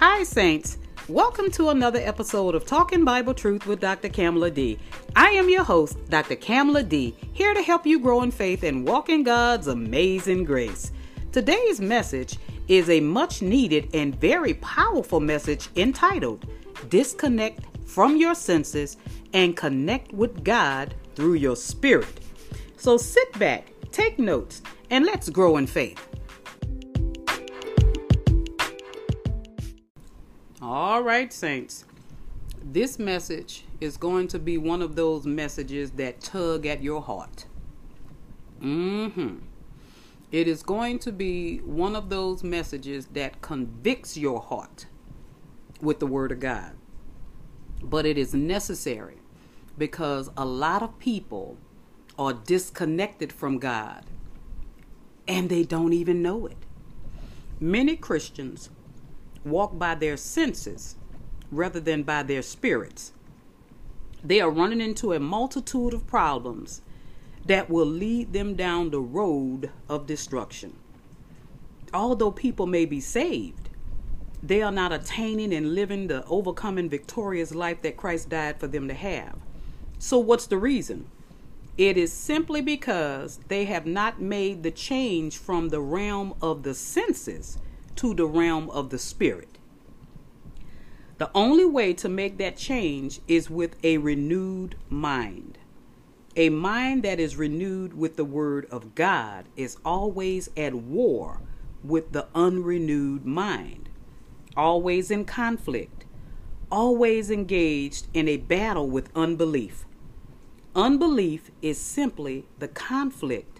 Hi, Saints. Welcome to another episode of Talking Bible Truth with Dr. Kamala D. I am your host, Dr. Kamala D, here to help you grow in faith and walk in God's amazing grace. Today's message is a much needed and very powerful message entitled Disconnect from Your Senses and Connect with God through Your Spirit. So sit back, take notes, and let's grow in faith. All right, Saints. This message is going to be one of those messages that tug at your heart. Mm-hmm. It is going to be one of those messages that convicts your heart with the Word of God. But it is necessary because a lot of people are disconnected from God and they don't even know it. Many Christians walk by their senses rather than by their spirits. They are running into a multitude of problems that will lead them down the road of destruction. Although people may be saved, they are not attaining and living the overcoming victorious life that Christ died for them to have. So, what's the reason? It is simply because they have not made the change from the realm of the senses to the realm of the spirit. The only way to make that change is with a renewed mind. A mind that is renewed with the Word of God is always at war with the unrenewed mind, always in conflict, always engaged in a battle with unbelief. Unbelief is simply the conflict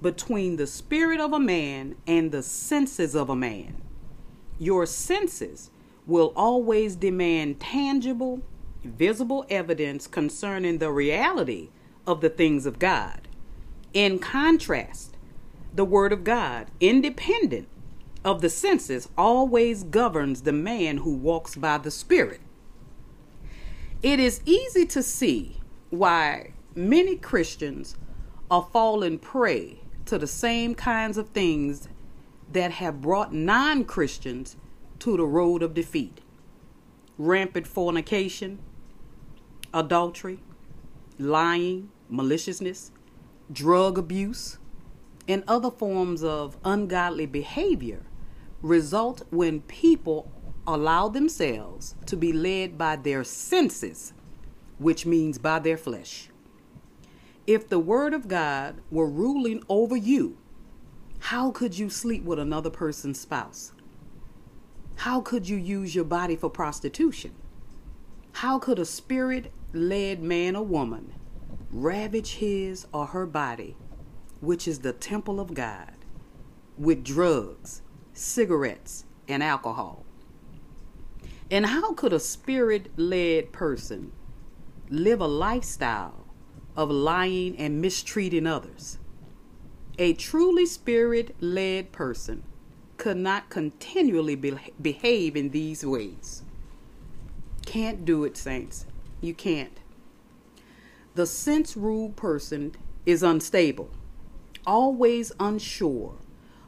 between the spirit of a man and the senses of a man. Your senses will always demand tangible, visible evidence concerning the reality of the things of God. In contrast, the Word of God, independent of the senses, always governs the man who walks by the Spirit. It is easy to see why many Christians are falling prey to the same kinds of things that have brought non Christians to the road of defeat rampant fornication, adultery, lying, maliciousness, drug abuse, and other forms of ungodly behavior result when people allow themselves to be led by their senses, which means by their flesh. If the Word of God were ruling over you, how could you sleep with another person's spouse? How could you use your body for prostitution? How could a spirit led man or woman ravage his or her body, which is the temple of God, with drugs, cigarettes, and alcohol? And how could a spirit led person live a lifestyle of lying and mistreating others. A truly spirit led person could not continually be- behave in these ways. Can't do it, saints. You can't. The sense ruled person is unstable, always unsure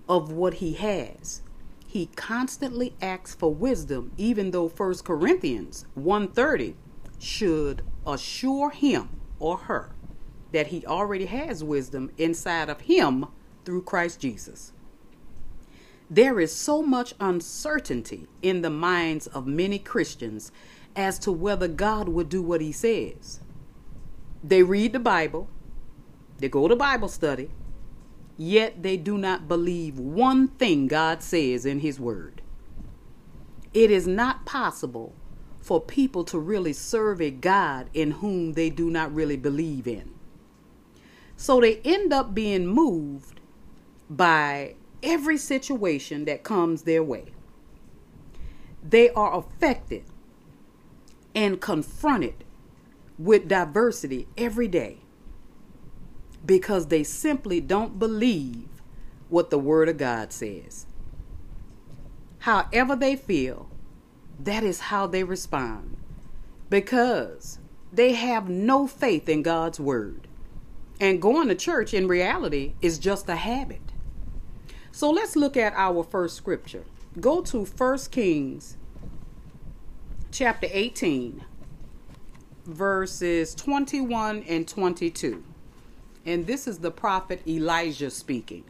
of what he has. He constantly asks for wisdom, even though 1 Corinthians 130 should assure him or her that he already has wisdom inside of him through Christ Jesus. There is so much uncertainty in the minds of many Christians as to whether God would do what he says. They read the Bible, they go to Bible study, yet they do not believe one thing God says in his word. It is not possible for people to really serve a God in whom they do not really believe in. So they end up being moved by every situation that comes their way. They are affected and confronted with diversity every day because they simply don't believe what the Word of God says. However, they feel, that is how they respond because they have no faith in God's Word. And going to church in reality is just a habit. So let's look at our first scripture. Go to 1 Kings chapter 18, verses 21 and 22. And this is the prophet Elijah speaking.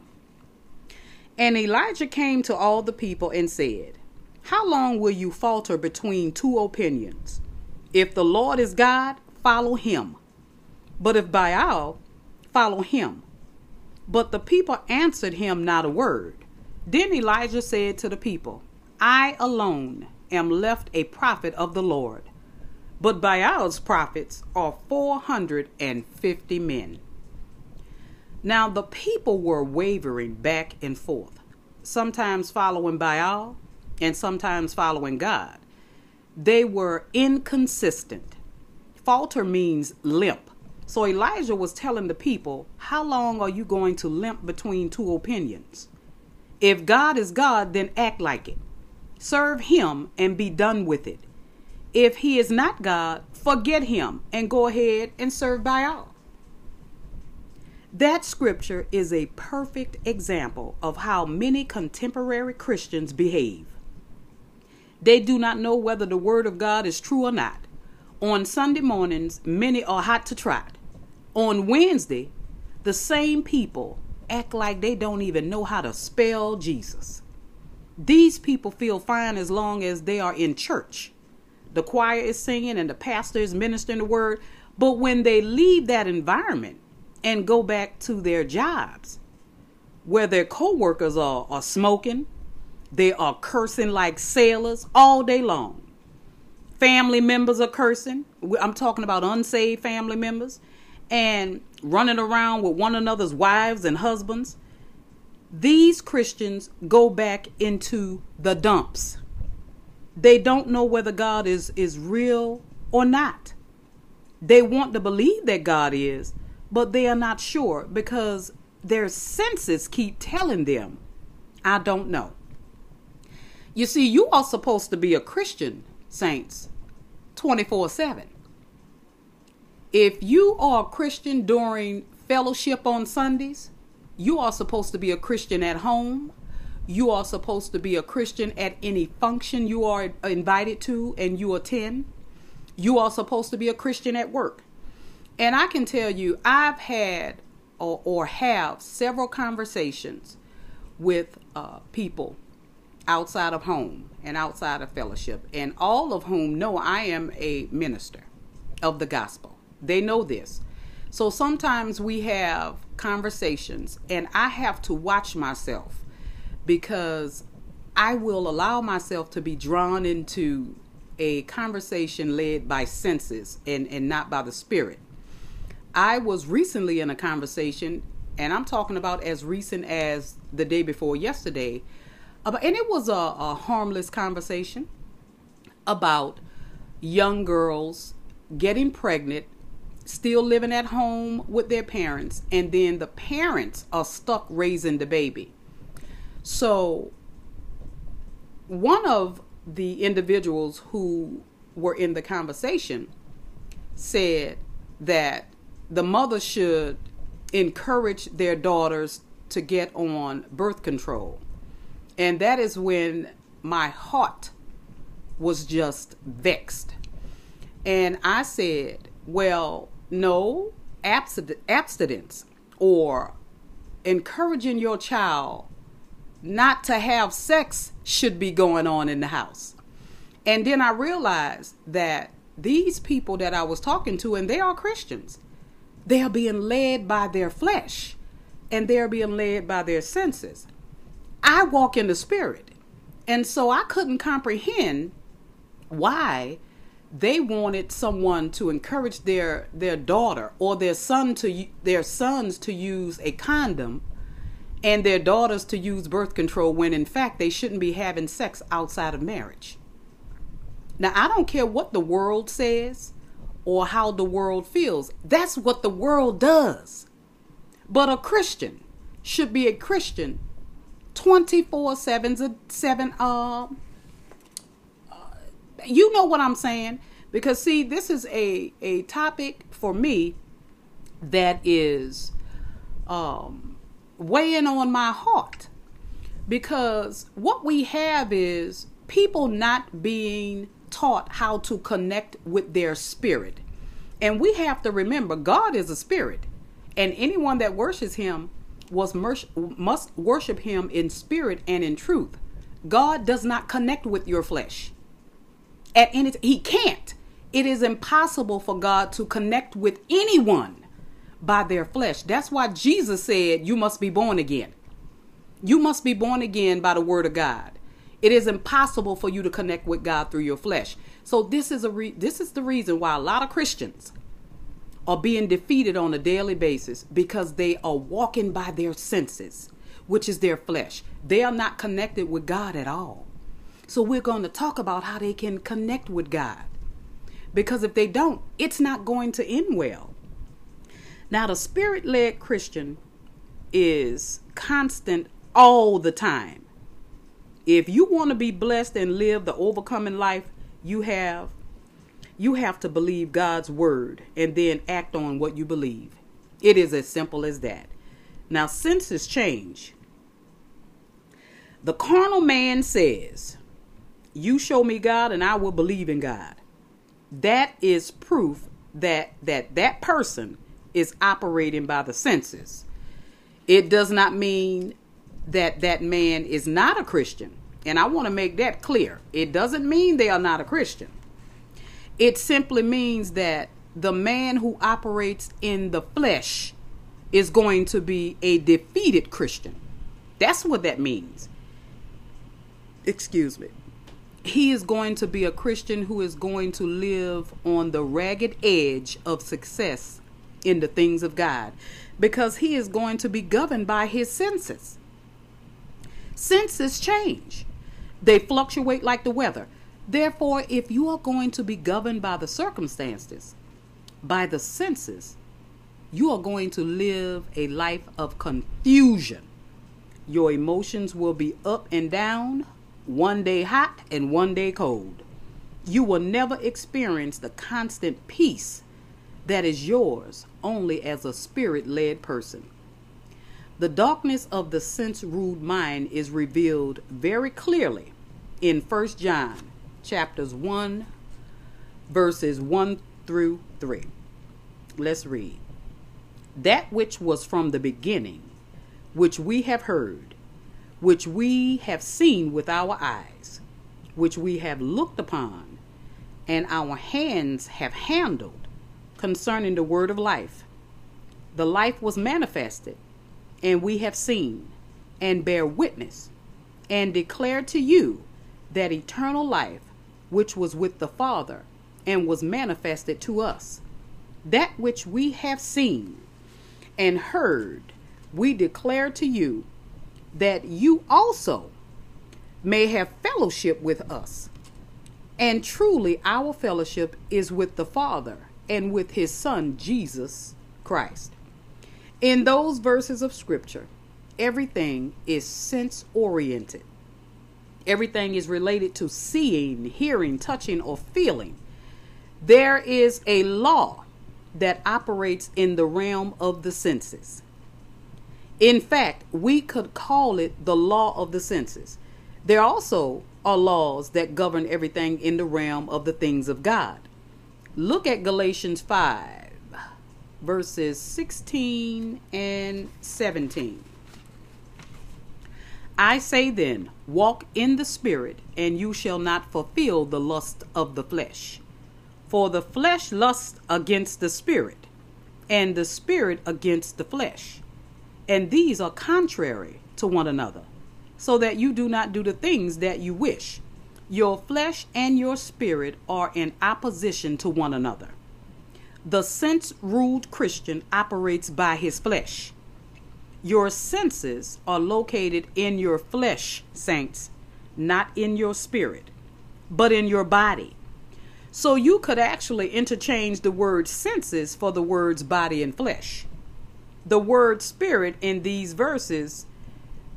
And Elijah came to all the people and said, How long will you falter between two opinions? If the Lord is God, follow him. But if Baal, follow him. But the people answered him not a word. Then Elijah said to the people, I alone am left a prophet of the Lord, but Baal's prophets are 450 men. Now the people were wavering back and forth, sometimes following Baal and sometimes following God. They were inconsistent. Falter means limp. So Elijah was telling the people, How long are you going to limp between two opinions? If God is God, then act like it. Serve Him and be done with it. If He is not God, forget Him and go ahead and serve Baal. That scripture is a perfect example of how many contemporary Christians behave. They do not know whether the Word of God is true or not. On Sunday mornings, many are hot to trot. On Wednesday, the same people act like they don't even know how to spell Jesus. These people feel fine as long as they are in church. The choir is singing and the pastor is ministering the word. But when they leave that environment, and go back to their jobs where their co-workers are, are smoking they are cursing like sailors all day long family members are cursing i'm talking about unsaved family members and running around with one another's wives and husbands these christians go back into the dumps they don't know whether god is is real or not they want to believe that god is but they are not sure because their senses keep telling them, I don't know. You see, you are supposed to be a Christian, saints, 24 7. If you are a Christian during fellowship on Sundays, you are supposed to be a Christian at home. You are supposed to be a Christian at any function you are invited to and you attend. You are supposed to be a Christian at work. And I can tell you, I've had or, or have several conversations with uh, people outside of home and outside of fellowship, and all of whom know I am a minister of the gospel. They know this. So sometimes we have conversations, and I have to watch myself because I will allow myself to be drawn into a conversation led by senses and, and not by the spirit. I was recently in a conversation, and I'm talking about as recent as the day before yesterday, about, and it was a, a harmless conversation about young girls getting pregnant, still living at home with their parents, and then the parents are stuck raising the baby. So, one of the individuals who were in the conversation said that the mother should encourage their daughters to get on birth control. And that is when my heart was just vexed. And I said, well, no, abstinence or encouraging your child not to have sex should be going on in the house. And then I realized that these people that I was talking to, and they are Christians, they are being led by their flesh and they're being led by their senses. I walk in the spirit. And so I couldn't comprehend why they wanted someone to encourage their their daughter or their son to their sons to use a condom and their daughters to use birth control when in fact they shouldn't be having sex outside of marriage. Now I don't care what the world says or how the world feels. That's what the world does. But a Christian should be a Christian 24 7 7 um you know what I'm saying because see this is a a topic for me that is um weighing on my heart because what we have is people not being taught how to connect with their spirit. And we have to remember God is a spirit, and anyone that worships him was must worship him in spirit and in truth. God does not connect with your flesh. At any he can't. It is impossible for God to connect with anyone by their flesh. That's why Jesus said you must be born again. You must be born again by the word of God. It is impossible for you to connect with God through your flesh. So this is a re- this is the reason why a lot of Christians are being defeated on a daily basis because they are walking by their senses, which is their flesh. They are not connected with God at all. So we're going to talk about how they can connect with God. Because if they don't, it's not going to end well. Now, the spirit led Christian is constant all the time. If you want to be blessed and live the overcoming life you have, you have to believe God's word and then act on what you believe. It is as simple as that. Now, senses change. The carnal man says, You show me God and I will believe in God. That is proof that that, that person is operating by the senses. It does not mean that that man is not a Christian. And I want to make that clear. It doesn't mean they are not a Christian. It simply means that the man who operates in the flesh is going to be a defeated Christian. That's what that means. Excuse me. He is going to be a Christian who is going to live on the ragged edge of success in the things of God because he is going to be governed by his senses. Senses change, they fluctuate like the weather. Therefore, if you are going to be governed by the circumstances, by the senses, you are going to live a life of confusion. Your emotions will be up and down, one day hot and one day cold. You will never experience the constant peace that is yours only as a spirit led person. The darkness of the sense ruled mind is revealed very clearly in 1 John chapters 1 verses 1 through 3. Let's read. That which was from the beginning, which we have heard, which we have seen with our eyes, which we have looked upon, and our hands have handled concerning the word of life. The life was manifested, and we have seen, and bear witness, and declare to you that eternal life which was with the Father and was manifested to us. That which we have seen and heard, we declare to you, that you also may have fellowship with us. And truly, our fellowship is with the Father and with his Son, Jesus Christ. In those verses of Scripture, everything is sense oriented. Everything is related to seeing, hearing, touching, or feeling. There is a law that operates in the realm of the senses. In fact, we could call it the law of the senses. There also are laws that govern everything in the realm of the things of God. Look at Galatians 5, verses 16 and 17. I say then, walk in the Spirit, and you shall not fulfill the lust of the flesh. For the flesh lusts against the Spirit, and the Spirit against the flesh. And these are contrary to one another, so that you do not do the things that you wish. Your flesh and your spirit are in opposition to one another. The sense ruled Christian operates by his flesh your senses are located in your flesh, saints, not in your spirit, but in your body. So you could actually interchange the word senses for the words body and flesh. The word spirit in these verses,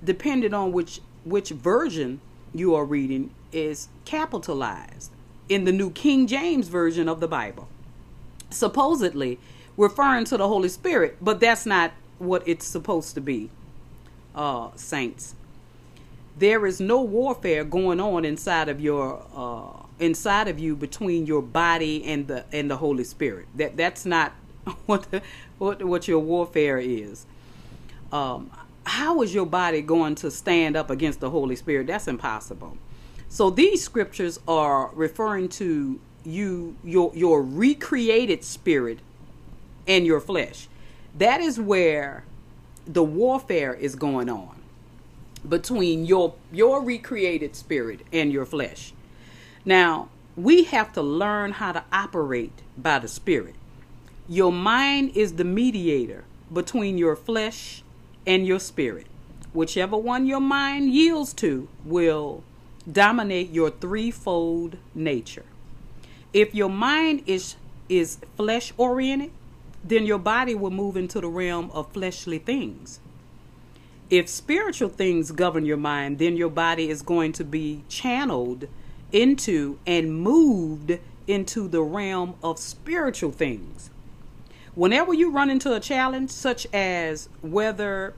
depending on which which version you are reading, is capitalized in the New King James Version of the Bible. Supposedly referring to the Holy Spirit, but that's not what it's supposed to be, uh, saints. there is no warfare going on inside of your uh, inside of you between your body and the and the Holy Spirit. That that's not what the, what what your warfare is. Um, how is your body going to stand up against the Holy Spirit? That's impossible. So these scriptures are referring to you your your recreated spirit and your flesh. That is where the warfare is going on between your your recreated spirit and your flesh. Now, we have to learn how to operate by the spirit. Your mind is the mediator between your flesh and your spirit. Whichever one your mind yields to will dominate your threefold nature. If your mind is is flesh oriented, then your body will move into the realm of fleshly things. If spiritual things govern your mind, then your body is going to be channeled into and moved into the realm of spiritual things. Whenever you run into a challenge, such as whether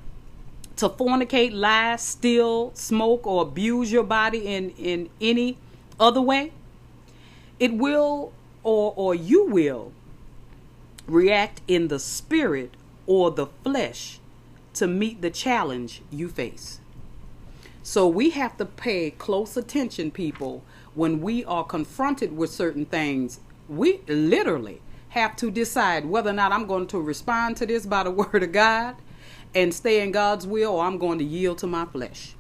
to fornicate, lie, steal, smoke, or abuse your body in, in any other way, it will or or you will react in the spirit or the flesh to meet the challenge you face. So we have to pay close attention, people, when we are confronted with certain things. We literally have to decide whether or not I'm going to respond to this by the word of God and stay in God's will or I'm going to yield to my flesh.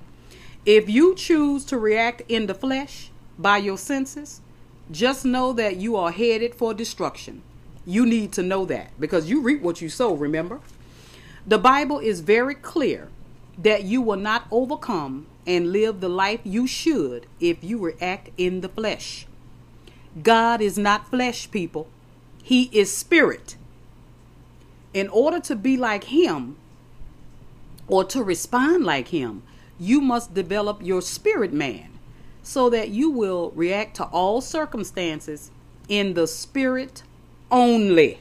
If you choose to react in the flesh by your senses, just know that you are headed for destruction. You need to know that because you reap what you sow, remember? The Bible is very clear that you will not overcome and live the life you should if you react in the flesh. God is not flesh, people. He is spirit. In order to be like Him or to respond like Him, you must develop your spirit man so that you will react to all circumstances in the spirit only.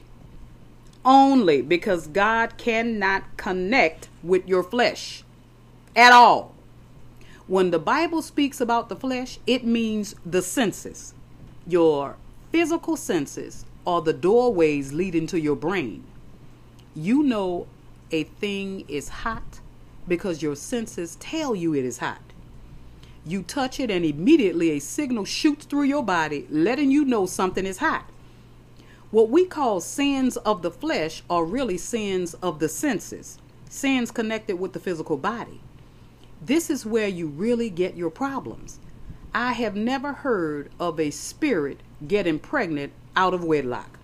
Only because God cannot connect with your flesh at all. When the Bible speaks about the flesh, it means the senses. Your physical senses are the doorways leading to your brain. You know a thing is hot because your senses tell you it is hot. You touch it, and immediately a signal shoots through your body, letting you know something is hot. What we call sins of the flesh are really sins of the senses, sins connected with the physical body. This is where you really get your problems. I have never heard of a spirit getting pregnant out of wedlock.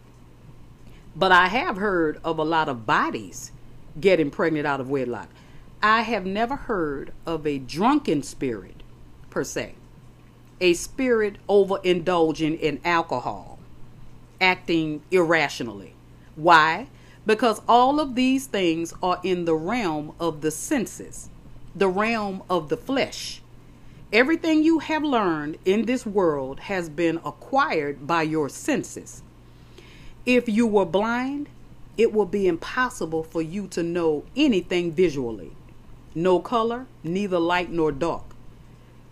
But I have heard of a lot of bodies getting pregnant out of wedlock. I have never heard of a drunken spirit, per se, a spirit overindulging in alcohol acting irrationally. Why? Because all of these things are in the realm of the senses, the realm of the flesh. Everything you have learned in this world has been acquired by your senses. If you were blind, it would be impossible for you to know anything visually. No color, neither light nor dark.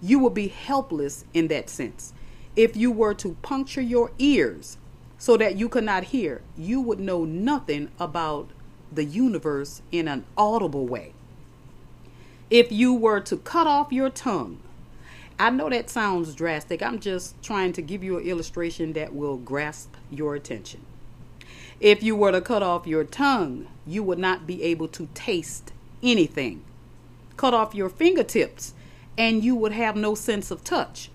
You would be helpless in that sense. If you were to puncture your ears so that you could not hear, you would know nothing about the universe in an audible way. If you were to cut off your tongue, I know that sounds drastic. I'm just trying to give you an illustration that will grasp your attention. If you were to cut off your tongue, you would not be able to taste anything. Cut off your fingertips, and you would have no sense of touch.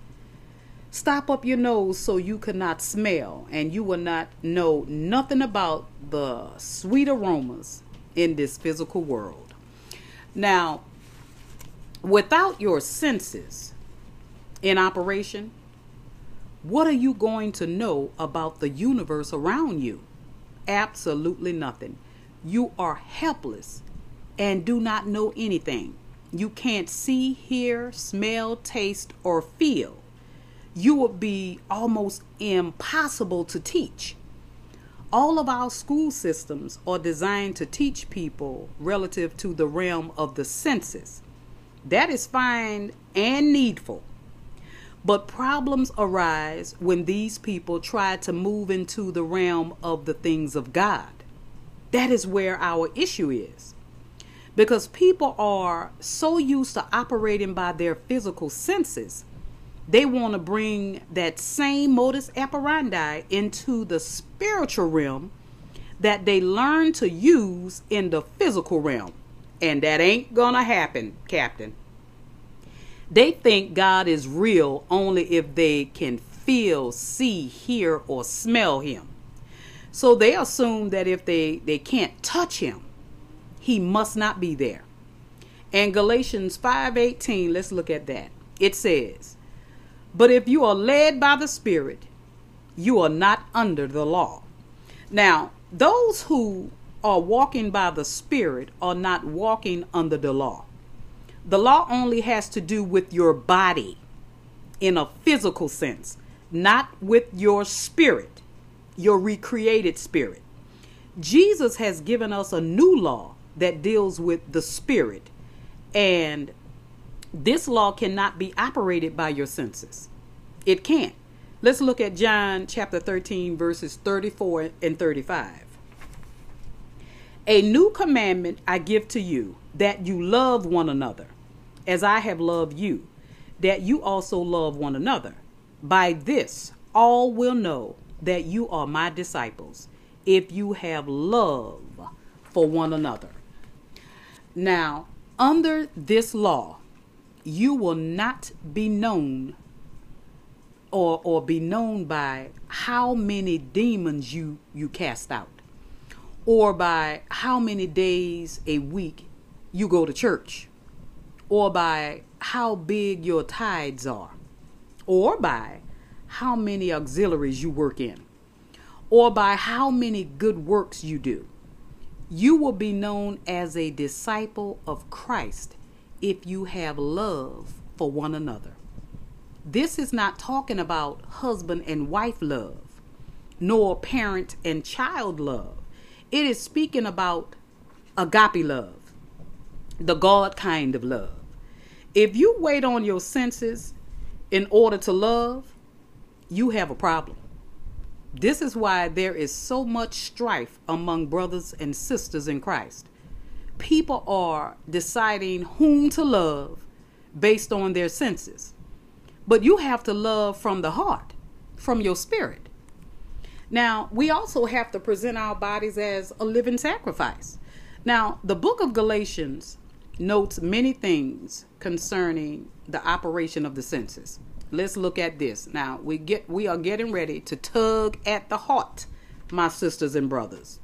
Stop up your nose so you could not smell, and you will not know nothing about the sweet aromas in this physical world. Now, without your senses in operation, what are you going to know about the universe around you? Absolutely nothing. You are helpless and do not know anything. You can't see, hear, smell, taste, or feel you would be almost impossible to teach. All of our school systems are designed to teach people relative to the realm of the senses. That is fine and needful. But problems arise when these people try to move into the realm of the things of God. That is where our issue is. Because people are so used to operating by their physical senses, they want to bring that same modus operandi into the spiritual realm that they learn to use in the physical realm. And that ain't gonna happen, Captain. They think God is real only if they can feel, see, hear, or smell Him. So they assume that if they, they can't touch Him, He must not be there. And Galatians 5:18, let's look at that. It says, "But if you are led by the Spirit, you are not under the law." Now, those who are walking by the Spirit are not walking under the law. The law only has to do with your body in a physical sense, not with your spirit, your recreated spirit. Jesus has given us a new law that deals with the spirit, and this law cannot be operated by your senses. It can't. Let's look at John chapter 13, verses 34 and 35. A new commandment I give to you, that you love one another as I have loved you, that you also love one another. By this, all will know that you are my disciples, if you have love for one another. Now, under this law, you will not be known or, or be known by how many demons you, you cast out or by how many days a week you go to church or by how big your tithes are, or by how many auxiliaries you work in, or by how many good works you do. You will be known as a disciple of Christ if you have love for one another. This is not talking about husband and wife love, nor parent and child love. It is speaking about agape love, the God kind of love. If you wait on your senses in order to love, you have a problem. This is why there is so much strife among brothers and sisters in Christ. People are deciding whom to love based on their senses. But you have to love from the heart, from your spirit. Now, we also have to present our bodies as a living sacrifice. Now, the book of Galatians notes many things concerning the operation of the senses. Let's look at this. Now, we get we are getting ready to tug at the heart, my sisters and brothers.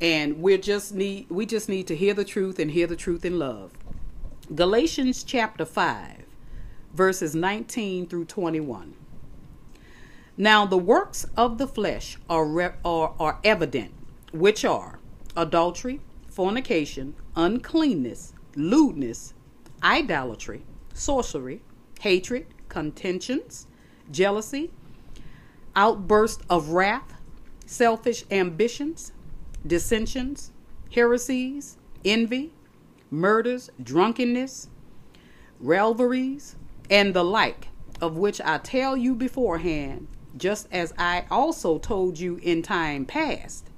And we just need we just need to hear the truth and hear the truth in love. Galatians chapter 5 verses 19 through 21. Now the works of the flesh are, re- are, are evident, which are adultery, fornication, uncleanness, lewdness, idolatry, sorcery, hatred, contentions, jealousy, outburst of wrath, selfish ambitions, dissensions, heresies, envy, murders, drunkenness, revelries, and the like, of which I tell you beforehand, just as I also told you in time past,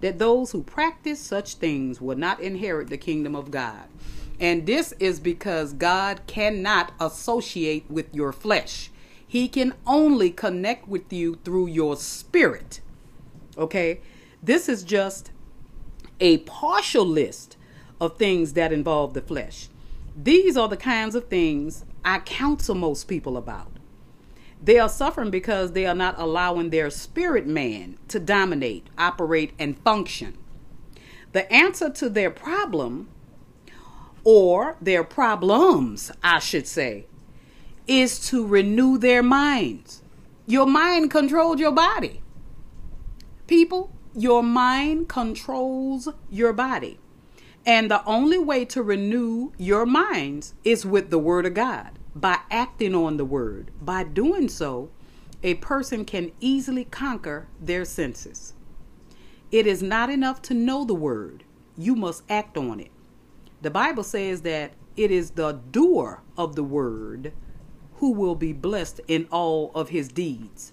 that those who practice such things will not inherit the kingdom of God. And this is because God cannot associate with your flesh. He can only connect with you through your spirit. Okay? This is just a partial list of things that involve the flesh. These are the kinds of things I counsel most people about. They are suffering because they are not allowing their spirit man to dominate, operate, and function. The answer to their problem or their problems, I should say, is to renew their minds. Your mind controls your body. People, your mind controls your body. And the only way to renew your minds is with the Word of God, by acting on the Word. By doing so, a person can easily conquer their senses. It is not enough to know the Word, you must act on it. The Bible says that it is the doer of the word who will be blessed in all of his deeds.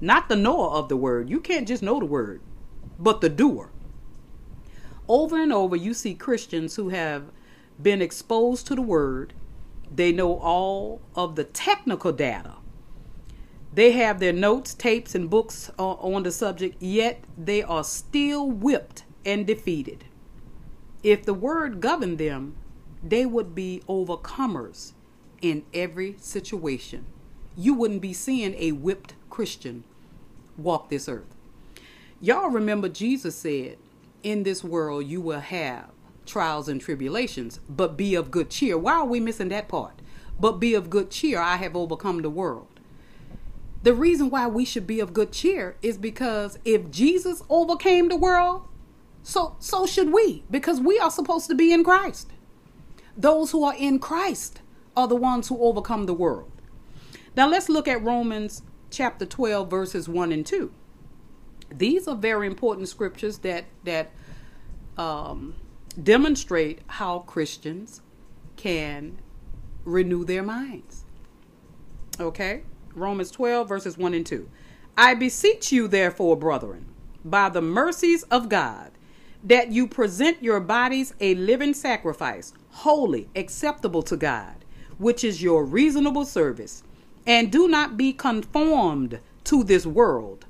Not the knower of the word. You can't just know the word, but the doer. Over and over, you see Christians who have been exposed to the word. They know all of the technical data. They have their notes, tapes, and books uh, on the subject, yet they are still whipped and defeated. If the word governed them, they would be overcomers in every situation. You wouldn't be seeing a whipped Christian walk this earth. Y'all remember Jesus said, In this world you will have trials and tribulations, but be of good cheer. Why are we missing that part? But be of good cheer, I have overcome the world. The reason why we should be of good cheer is because if Jesus overcame the world, so so should we, because we are supposed to be in Christ. Those who are in Christ are the ones who overcome the world. Now let's look at Romans chapter 12 verses 1 and 2. These are very important scriptures that that um, demonstrate how Christians can renew their minds. Okay? Romans 12 verses 1 and 2. I beseech you therefore, brethren, by the mercies of God, that you present your bodies a living sacrifice, holy, acceptable to God which is your reasonable service. And do not be conformed to this world,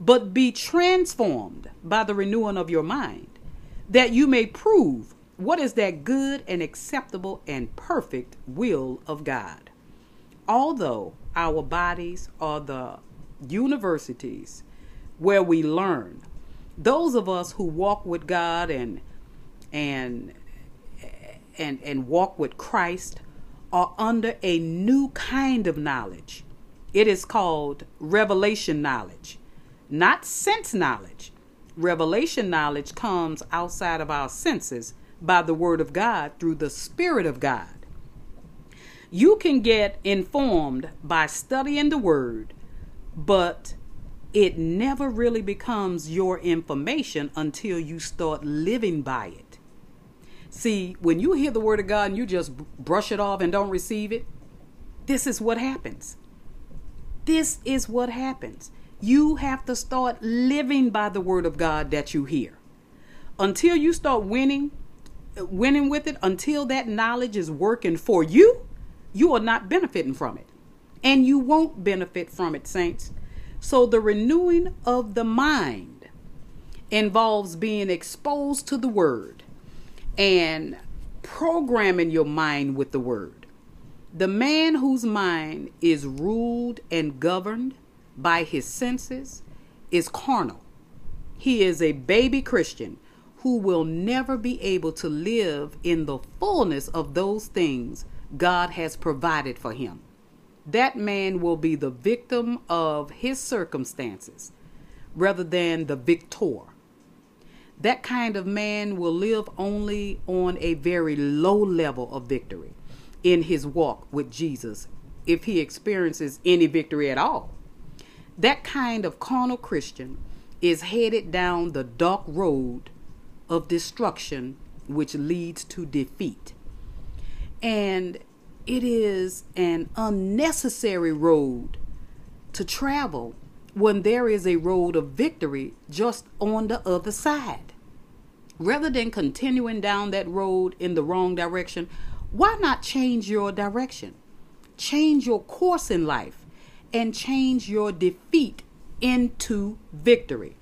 but be transformed by the renewing of your mind, that you may prove what is that good and acceptable and perfect will of God. Although our bodies are the universities where we learn, those of us who walk with God and and and and walk with Christ are under a new kind of knowledge. It is called revelation knowledge, not sense knowledge. Revelation knowledge comes outside of our senses by the Word of God through the Spirit of God. You can get informed by studying the Word, but it never really becomes your information until you start living by it. See, when you hear the word of God and you just brush it off and don't receive it, this is what happens. This is what happens. You have to start living by the word of God that you hear. Until you start winning, winning with it, until that knowledge is working for you, you are not benefiting from it. And you won't benefit from it, saints. So the renewing of the mind involves being exposed to the word and programming your mind with the word. The man whose mind is ruled and governed by his senses is carnal. He is a baby Christian who will never be able to live in the fullness of those things God has provided for him. That man will be the victim of his circumstances rather than the victor that kind of man will live only on a very low level of victory in his walk with Jesus if he experiences any victory at all. That kind of carnal Christian is headed down the dark road of destruction which leads to defeat. And it is an unnecessary road to travel when there is a road of victory just on the other side rather than continuing down that road in the wrong direction, why not change your direction? Change your course in life and change your defeat into victory.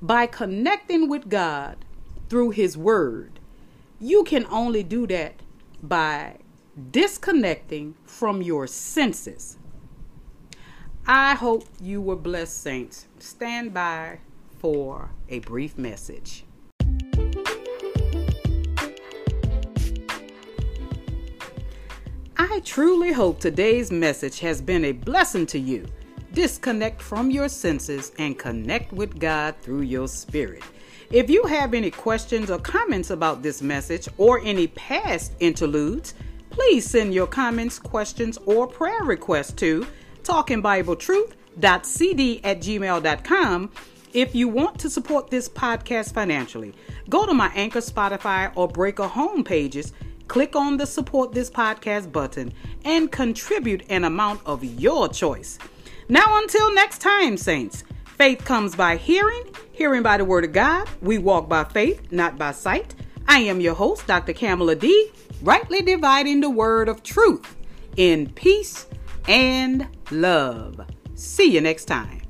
By connecting with God through His Word, you can only do that by disconnecting from your senses. I hope you were blessed, saints. Stand by for a brief message. I truly hope today's message has been a blessing to you. Disconnect from your senses and connect with God through your spirit. If you have any questions or comments about this message or any past interludes, please send your comments, questions, or prayer requests to talkingbibletruth.cd at gmail.com if you want to support this podcast financially. Go to my Anchor, Spotify, or Breaker home pages click on the support this podcast button and contribute an amount of your choice. Now, until next time, Saints, faith comes by hearing, hearing by the word of God. We walk by faith, not by sight. I am your host, Dr. Kamala D, rightly dividing the word of truth in peace and love. See you next time.